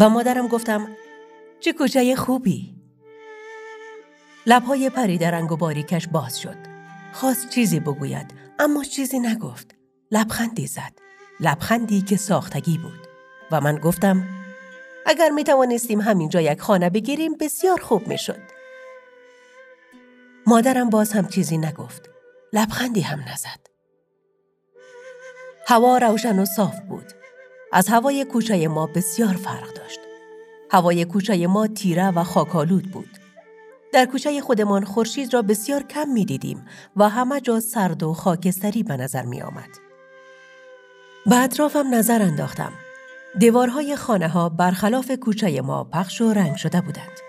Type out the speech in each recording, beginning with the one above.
با مادرم گفتم چه کوچه خوبی لبهای پریده رنگ و باریکش باز شد خواست چیزی بگوید اما چیزی نگفت لبخندی زد لبخندی که ساختگی بود و من گفتم اگر می توانستیم همینجا یک خانه بگیریم بسیار خوب می شد. مادرم باز هم چیزی نگفت. لبخندی هم نزد. هوا روشن و صاف بود. از هوای کوچه ما بسیار فرق داشت. هوای کوچه ما تیره و خاکالود بود. در کوچه خودمان خورشید را بسیار کم می دیدیم و همه جا سرد و خاکستری به نظر می آمد. به اطرافم نظر انداختم. دیوارهای خانه ها برخلاف کوچه ما پخش و رنگ شده بودند.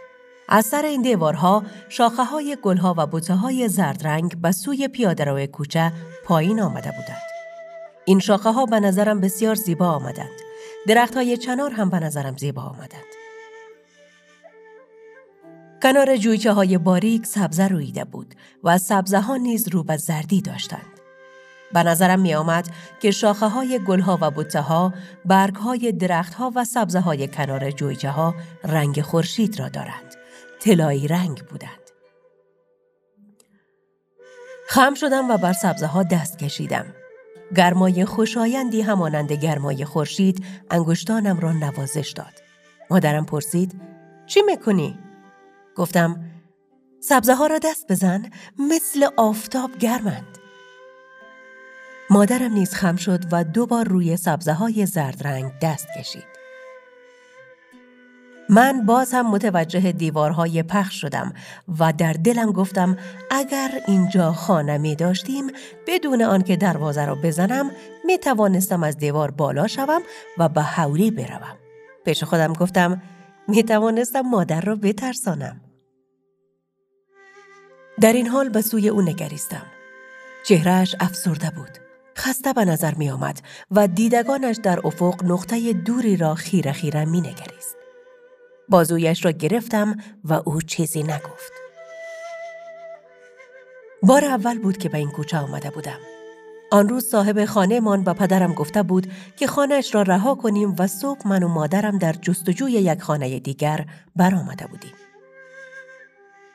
از سر این دیوارها شاخه های گلها و بوته های زرد رنگ به سوی پیاده کوچه پایین آمده بودند. این شاخه ها به نظرم بسیار زیبا آمدند. درخت های چنار هم به نظرم زیبا آمدند. کنار جویچه های باریک سبزه رویده بود و سبزه ها نیز رو به زردی داشتند. به نظرم می آمد که شاخه های گل ها و بوته ها، برگ های درخت ها و سبزه های کنار جویچه ها رنگ خورشید را دارند. طلایی رنگ بودند. خم شدم و بر سبزه ها دست کشیدم. گرمای خوشایندی همانند گرمای خورشید انگشتانم را نوازش داد. مادرم پرسید چی می‌کنی؟ گفتم سبزه ها را دست بزن مثل آفتاب گرمند. مادرم نیز خم شد و دو بار روی سبزه های زرد رنگ دست کشید. من باز هم متوجه دیوارهای پخش شدم و در دلم گفتم اگر اینجا خانه می داشتیم بدون آنکه دروازه را بزنم می توانستم از دیوار بالا شوم و به حولی بروم. پیش خودم گفتم می توانستم مادر را بترسانم. در این حال به سوی او نگریستم. چهرهش افسرده بود. خسته به نظر می آمد و دیدگانش در افق نقطه دوری را خیره خیره می نگریست. بازویش را گرفتم و او چیزی نگفت. بار اول بود که به این کوچه آمده بودم. آن روز صاحب خانه من و پدرم گفته بود که خانهش را رها کنیم و صبح من و مادرم در جستجوی یک خانه دیگر برآمده بودیم.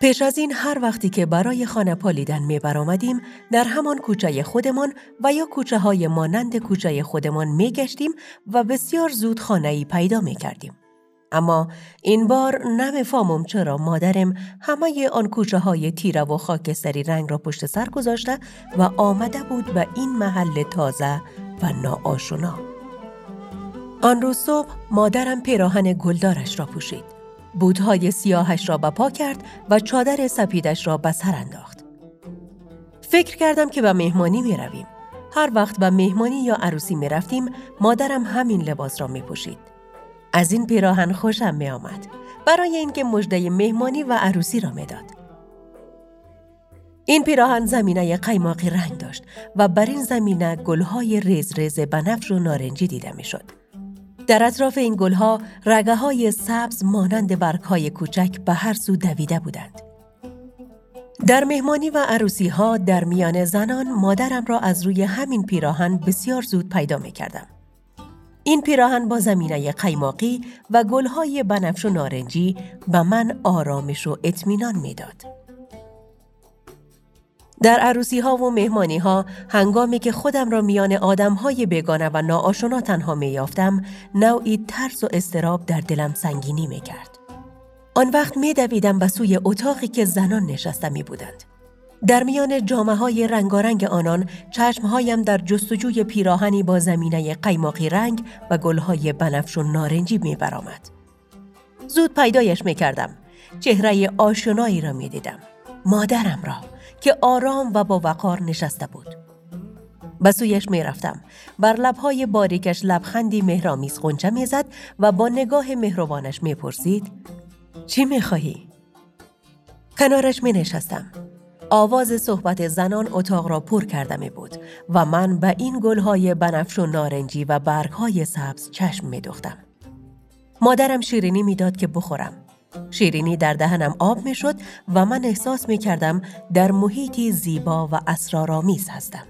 پیش از این هر وقتی که برای خانه پالیدن می برآمدیم در همان کوچه خودمان و یا کوچه های مانند کوچه خودمان می گشتیم و بسیار زود خانه ای پیدا می کردیم. اما این بار نمی‌فهمم چرا مادرم همه آن کوچه های تیره و خاکستری رنگ را پشت سر گذاشته و آمده بود به این محل تازه و ناآشنا. آن روز صبح مادرم پیراهن گلدارش را پوشید. بودهای سیاهش را به پا کرد و چادر سپیدش را به سر انداخت. فکر کردم که به مهمانی می رویم. هر وقت به مهمانی یا عروسی می رفتیم مادرم همین لباس را می پوشید. از این پیراهن خوشم می آمد برای اینکه مژده مهمانی و عروسی را می‌داد. این پیراهن زمینه قیماقی رنگ داشت و بر این زمینه گلهای ریز ریز بنفش و نارنجی دیده می‌شد. در اطراف این گلها رگه های سبز مانند برگ های کوچک به هر سو دویده بودند. در مهمانی و عروسی ها در میان زنان مادرم را از روی همین پیراهن بسیار زود پیدا می کردم. این پیراهن با زمینه قیماقی و گلهای بنفش و نارنجی به من آرامش و اطمینان می‌داد. در عروسی ها و مهمانی ها هنگامی که خودم را میان آدم های بگانه و ناآشنا تنها می یافتم نوعی ترس و استراب در دلم سنگینی می کرد. آن وقت می دویدم به سوی اتاقی که زنان نشسته می بودند. در میان جامعه های رنگارنگ آنان چشمهایم در جستجوی پیراهنی با زمینه قیماقی رنگ و گلهای بنفش و نارنجی می برامد. زود پیدایش می کردم. چهره آشنایی را می دیدم. مادرم را که آرام و با وقار نشسته بود. به سویش می رفتم. بر لبهای باریکش لبخندی مهرامیز غنچه می زد و با نگاه مهربانش می پرسید چی می خواهی؟ کنارش می نشستم. آواز صحبت زنان اتاق را پر کرده می بود و من به این گلهای بنفش و نارنجی و برگهای سبز چشم می دختم. مادرم شیرینی می‌داد که بخورم. شیرینی در دهنم آب می شد و من احساس می کردم در محیطی زیبا و اسرارآمیز هستم.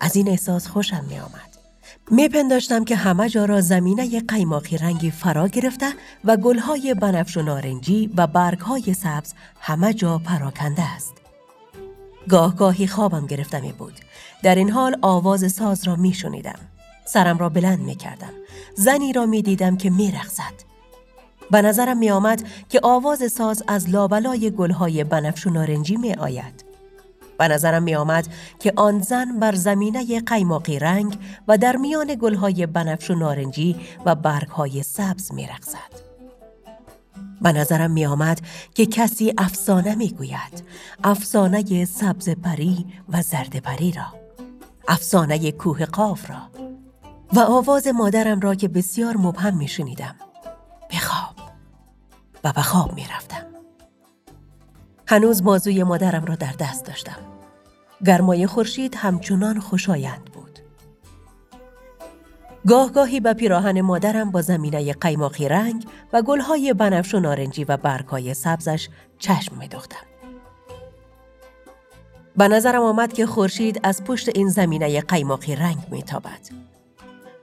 از این احساس خوشم می آمد. میپنداشتم که همه جا را زمینه قیماقی رنگی فرا گرفته و گلهای بنفش و نارنجی و برگهای سبز همه جا پراکنده است. گاه گاهی خوابم گرفته می بود. در این حال آواز ساز را می شنیدم. سرم را بلند می کردم. زنی را می دیدم که می رخصد. به نظرم می آمد که آواز ساز از لابلای گلهای بنفش و نارنجی می آید. به نظرم می آمد که آن زن بر زمینه قیماقی رنگ و در میان گلهای بنفش و نارنجی و برگهای سبز می رخصد. به نظرم می آمد که کسی افسانه می گوید. افسانه سبز پری و زرد پری را. افسانه کوه قاف را. و آواز مادرم را که بسیار مبهم می شنیدم. بخواب. و به خواب می رفتم. هنوز مازوی مادرم را در دست داشتم. گرمای خورشید همچنان خوشایند بود. گاه گاهی به پیراهن مادرم با زمینه قیماقی رنگ و گلهای بنفش و نارنجی و برگهای سبزش چشم می دختم. به نظرم آمد که خورشید از پشت این زمینه قیماقی رنگ می تابد.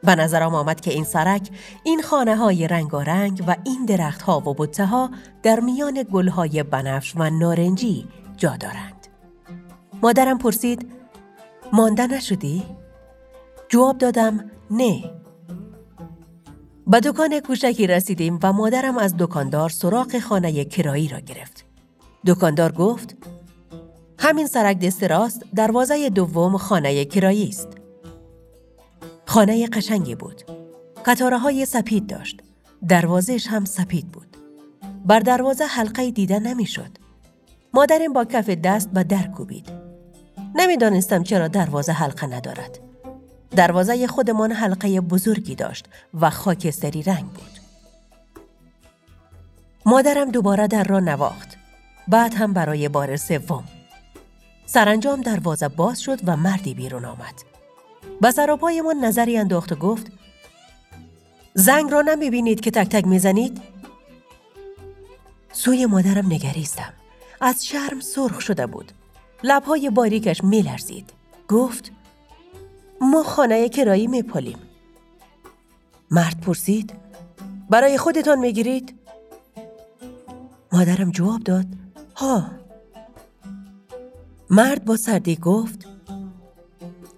به نظرم آمد که این سرک این خانه های رنگ و این درخت ها و بطه ها در میان گل های بنفش و نارنجی جا دارند. مادرم پرسید مانده نشدی؟ جواب دادم نه. به دکان کوچکی رسیدیم و مادرم از دکاندار سراغ خانه کرایی را گرفت. دکاندار گفت همین سرک دست راست دروازه دوم خانه کرایی است. خانه قشنگی بود. قطاره های سپید داشت. دروازهش هم سپید بود. بر دروازه حلقه دیده نمی‌شد. مادرم با کف دست به در کوبید. نمی‌دانستم چرا دروازه حلقه ندارد. دروازه خودمان حلقه بزرگی داشت و خاکستری رنگ بود. مادرم دوباره در را نواخت. بعد هم برای بار سوم. سرانجام دروازه باز شد و مردی بیرون آمد. به سراپایمان نظری انداخت و گفت زنگ را نمی‌بینید که تک تک می‌زنید؟ سوی مادرم نگریستم. از شرم سرخ شده بود. لبهای باریکش میلرزید. گفت ما خانه کرایی میپالیم. مرد پرسید برای خودتان می‌گیرید؟ مادرم جواب داد ها. مرد با سردی گفت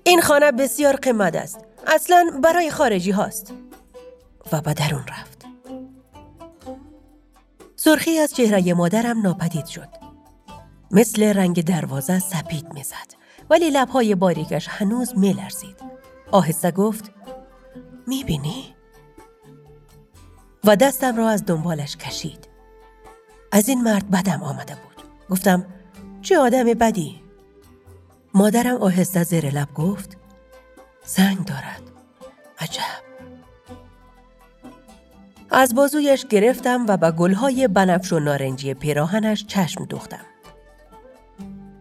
این خانه بسیار قیمت است اصلا برای خارجی هاست. و به درون رفت. سرخی از چهره مادرم ناپدید شد. مثل رنگ دروازه سپید می‌زد. ولی لبهای باریکش هنوز میلرزید. آهسته گفت می‌بینی؟ و دستم را از دنبالش کشید. از این مرد بدم آمده بود. گفتم چه آدم بدی؟ مادرم آهسته زیر لب گفت زنگ دارد. عجب. از بازویش گرفتم و به گلهای بنفش و نارنجی پیراهنش چشم دوختم.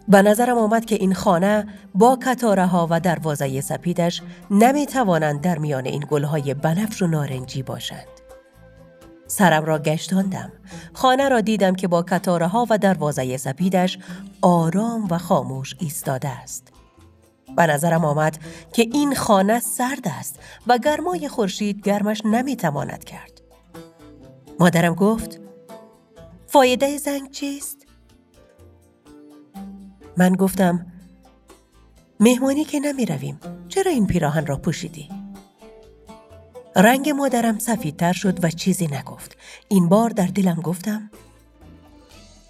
به نظرم آمد که این خانه با کتاره ها و دروازه سپیدش نمی توانند در میان این گلهای بنفش و نارنجی باشند. سرم را گشتاندم. خانه را دیدم که با کتاره ها و دروازه سپیدش آرام و خاموش ایستاده است. به نظرم آمد که این خانه سرد است و گرمای خورشید گرمش نمی‌تواند کرد. مادرم گفت فایده زنگ چیست؟ من گفتم مهمانی که نمی رویم. چرا این پیراهن را پوشیدی؟ رنگ مادرم سفیدتر شد و چیزی نگفت. این بار در دلم گفتم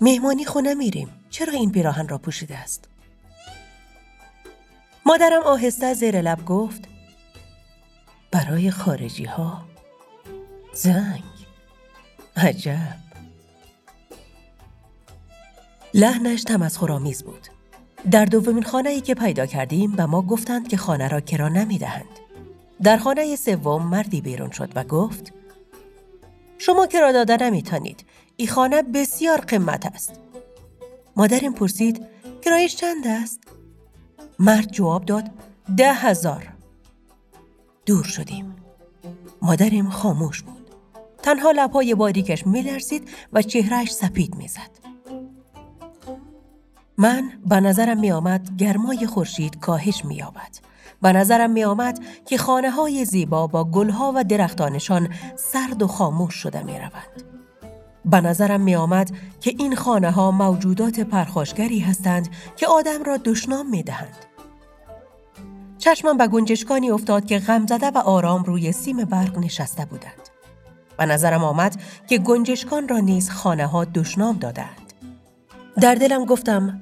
مهمانی خونه میریم. چرا این پیراهن را پوشیده است؟ مادرم آهسته زیر لب گفت برای خارجی ها زنگ عجب لحنش تمسخرآمیز بود. در دومین خانه ای که پیدا کردیم به ما گفتند که خانه را کرا نمی دهند. در خانه سوم مردی بیرون شد و گفت شما کرا داده نمیتانید این خانه بسیار قیمت است. مادرم پرسید کرایش چند است؟ مرد جواب داد ده هزار. دور شدیم. مادرم خاموش بود. تنها لبهای باریکش میلرزید و چهرهش سپید می‌زد. من به نظرم می آمد گرمای خورشید کاهش می یابد. به نظرم می آمد که خانه های زیبا با گلها و درختانشان سرد و خاموش شده می روند. به نظرم می آمد که این خانه ها موجودات پرخاشگری هستند که آدم را دشنام می دهند. چشمم به گنجشکانی افتاد که غمزده و آرام روی سیم برق نشسته بودند. به نظرم آمد که گنجشکان را نیز خانه ها دشنام دادند. در دلم گفتم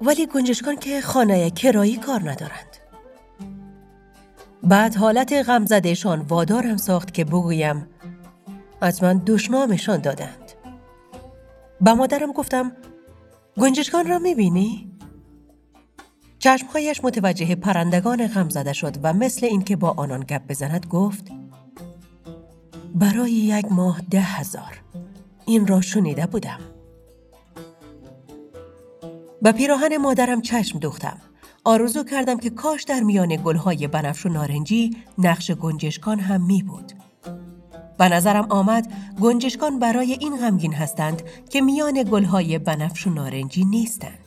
ولی گنجشکان که خانه کرایی کار ندارند. بعد حالت غمزدهشان وادارم ساخت که بگویم حتما دشنامشان دادند. به مادرم گفتم گنجشکان را می‌بینی؟ چشمهایش متوجه پرندگان غمزده شد و مثل اینکه با آنان گپ بزند گفت برای یک ماه ده هزار این را شنیده بودم به پیراهن مادرم چشم دوختم آرزو کردم که کاش در میان گلهای بنفش و نارنجی نقش گنجشکان هم می بود. به نظرم آمد گنجشکان برای این غمگین هستند که میان گلهای بنفش و نارنجی نیستند.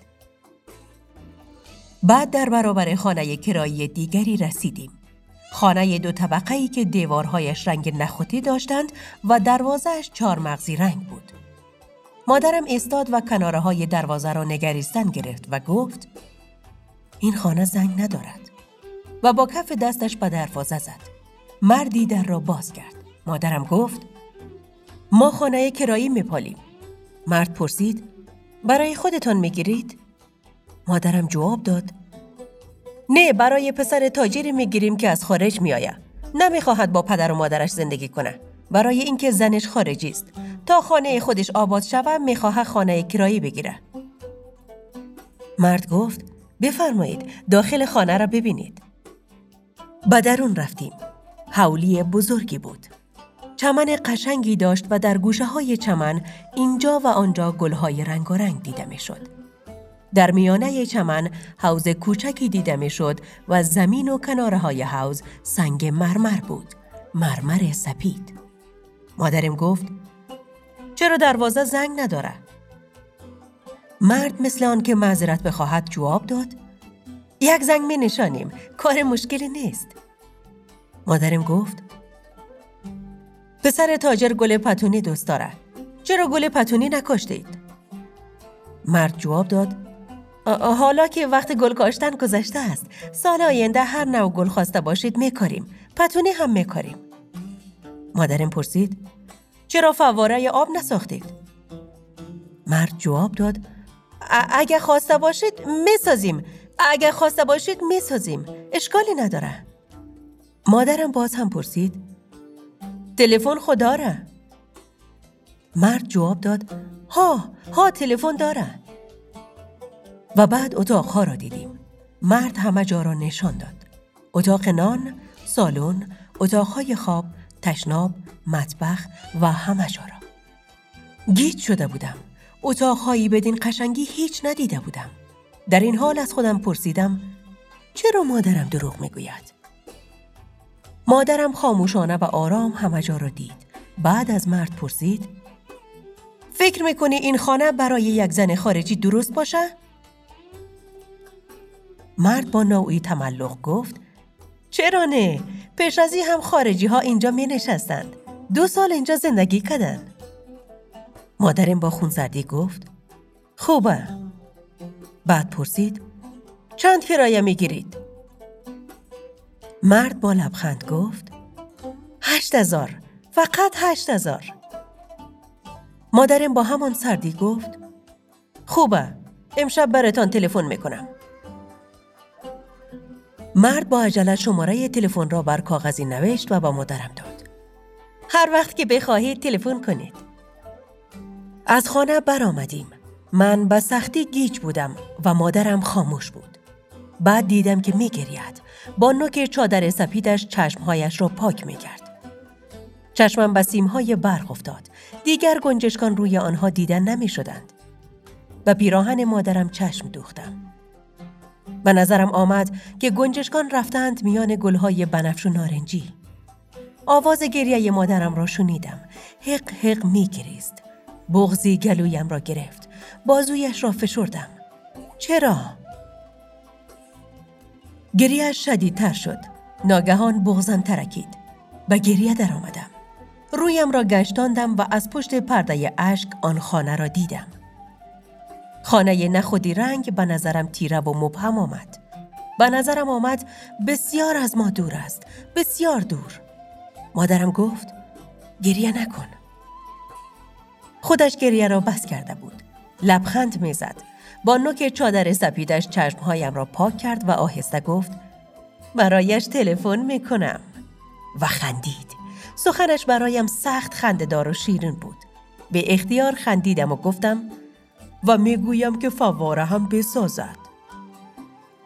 بعد در برابر خانه کرایی دیگری رسیدیم. خانه دو طبقه ای که دیوارهایش رنگ نخوتی داشتند و دروازهش چهار مغزی رنگ بود. مادرم استاد و کناره های دروازه را نگریستن گرفت و گفت این خانه زنگ ندارد و با کف دستش به دروازه زد. مردی در را باز کرد. مادرم گفت ما خانه کرایی میپالیم. مرد پرسید برای خودتان می‌گیرید؟ مادرم جواب داد نه برای پسر تاجری می‌گیریم که از خارج میآید نمی‌خواهد با پدر و مادرش زندگی کنه برای اینکه زنش خارجی است تا خانه خودش آباد شود می‌خواهد خانه کرایی بگیره مرد گفت بفرمایید داخل خانه را ببینید به درون رفتیم حولی بزرگی بود چمن قشنگی داشت و در گوشه های چمن اینجا و آنجا گلهای رنگ و رنگ دیده می شد. در میانه چمن حوز کوچکی دیده می شد و زمین و کناره های حوز سنگ مرمر بود. مرمر سپید. مادرم گفت چرا دروازه زنگ نداره؟ مرد مثل آن که معذرت بخواهد جواب داد یک زنگ می نشانیم کار مشکلی نیست. مادرم گفت پسر تاجر گل پتونی دوست داره. چرا گل پتونی نکاشتید؟ مرد جواب داد حالا که وقت گل کاشتن گذشته است سال آینده هر نوع گل خواسته باشید میکاریم پتونی هم میکاریم مادرم پرسید چرا فواره آب نساختید مرد جواب داد اگه خواسته باشید می‌سازیم اگه خواسته باشید می‌سازیم اشکالی نداره مادرم باز هم پرسید تلفن خداره مرد جواب داد ها ها تلفن داره و بعد اتاقها را دیدیم. مرد همه جا را نشان داد. اتاق نان، سالن، اتاقهای خواب، تشناب، مطبخ و همه را. گیج شده بودم. اتاقهایی بدین قشنگی هیچ ندیده بودم. در این حال از خودم پرسیدم چرا مادرم دروغ می‌گوید؟ مادرم خاموشانه و آرام همه جا را دید. بعد از مرد پرسید فکر می‌کنی این خانه برای یک زن خارجی درست باشه؟ مرد با نوعی تملق گفت چرا نه؟ پیش از هم خارجی ها اینجا می نشستند. دو سال اینجا زندگی کردن. مادرم با خونسردی گفت خوبه. بعد پرسید چند کرایه می گیرید؟ مرد با لبخند گفت هشت هزار. فقط هشت هزار. مادرم با همان سردی گفت خوبه. امشب براتان تلفن می‌کنم. مرد با عجلت شماره تلفن را بر کاغذی نوشت و با مادرم داد. هر وقت که بخواهید تلفن کنید. از خانه برآمدیم. من به سختی گیج بودم و مادرم خاموش بود. بعد دیدم که می گرید. با نوک چادر سپیدش چشمهایش را پاک می کرد. چشمم به سیمهای برق افتاد. دیگر گنجشکان روی آنها دیدن نمی شدند. به پیراهن مادرم چشم دوختم. به نظرم آمد که گنجشکان رفتند میان گلهای بنفش و نارنجی. آواز گریه مادرم را شنیدم. حق حق می گریست. بغزی گلویم را گرفت. بازویش را فشردم. چرا؟ گریه شدیدتر شد. ناگهان بغزم ترکید. به گریه در آمدم. رویم را گشتاندم و از پشت پرده اشک آن خانه را دیدم. خانه نخودی رنگ به نظرم تیره و مبهم آمد. به نظرم آمد بسیار از ما دور است. بسیار دور. مادرم گفت گریه نکن. خودش گریه را بس کرده بود. لبخند می‌زد. با نوک چادر سپیدش چشمهایم را پاک کرد و آهسته گفت برایش تلفن می‌کنم و خندید. سخنش برایم سخت خندهدار و شیرین بود. به اختیار خندیدم و گفتم و می‌گویم که فواره هم بسازد.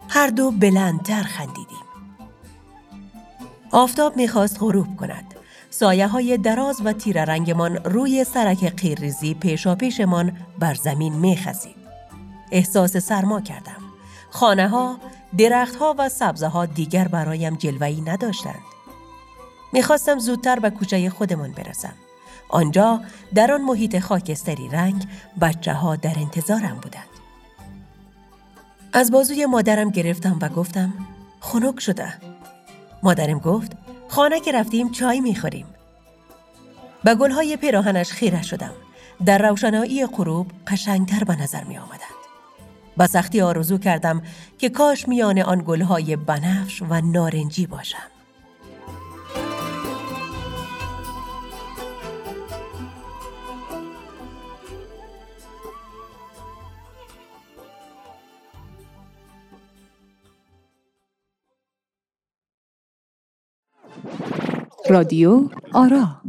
هر دو بلندتر خندیدیم. آفتاب می‌خواست غروب کند. سایه های دراز و تیر رنگمان روی سرک قیرریزی پیشا پیشمان بر زمین میخزید. احساس سرما کردم. خانه ها، درخت ها و سبزه ها دیگر برایم جلوهی نداشتند. می‌خواستم زودتر به کوچه خودمان برسم. آنجا در آن محیط خاکستری رنگ بچه ها در انتظارم بودند. از بازوی مادرم گرفتم و گفتم خنک شده. مادرم گفت خانه که رفتیم چای می‌خوریم. به گلهای پیراهنش خیره شدم. در روشنایی غروب قشنگتر به نظر می آمدند. با سختی آرزو کردم که کاش میان آن گلهای بنفش و نارنجی باشم. رادیو آرا.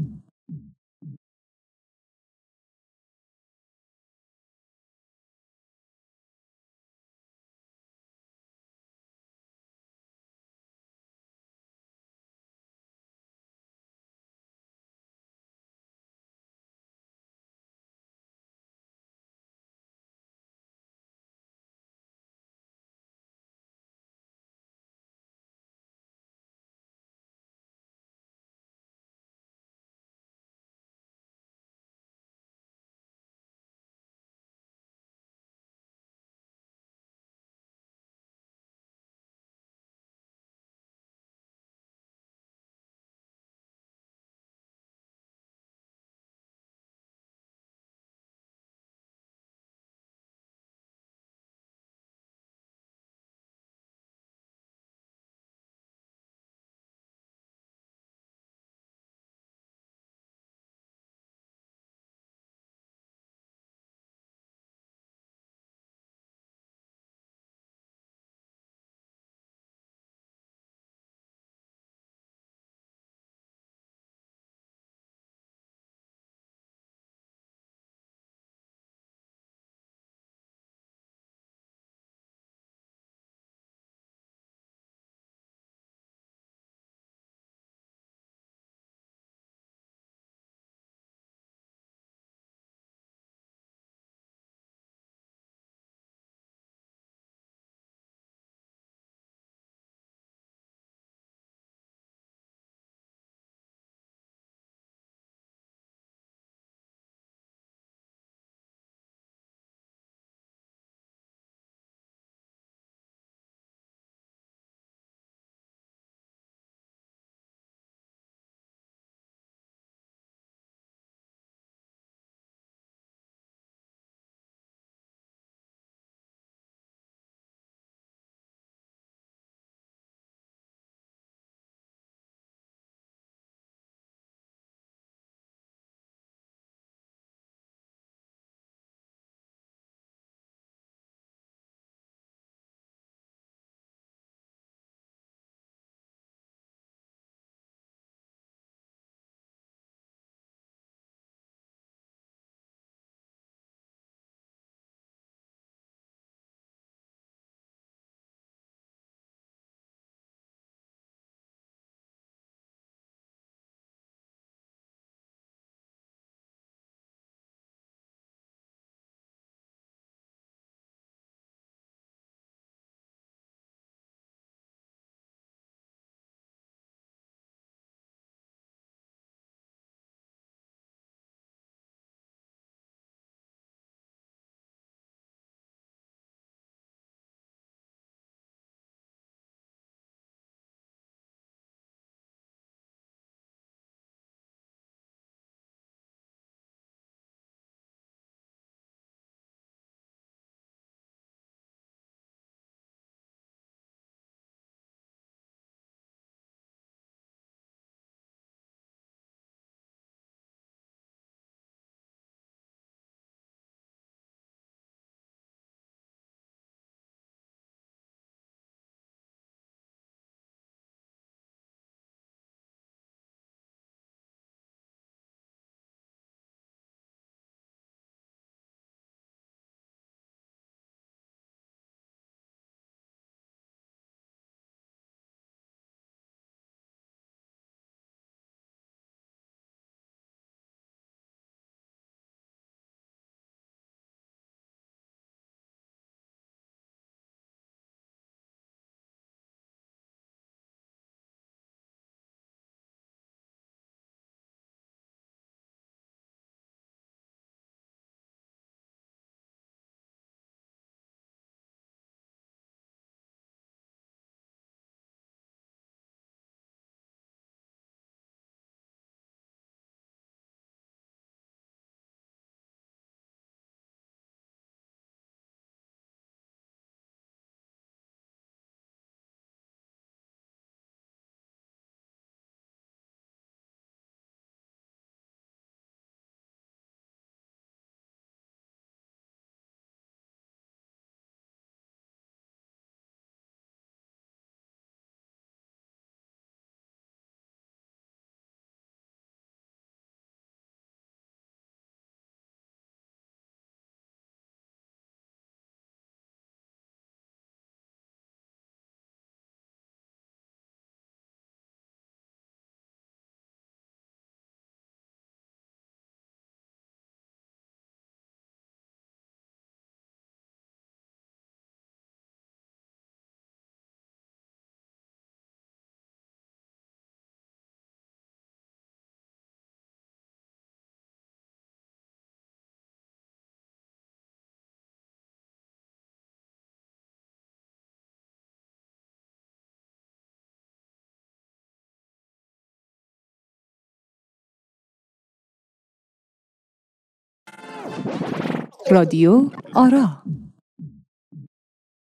رادیو آرا.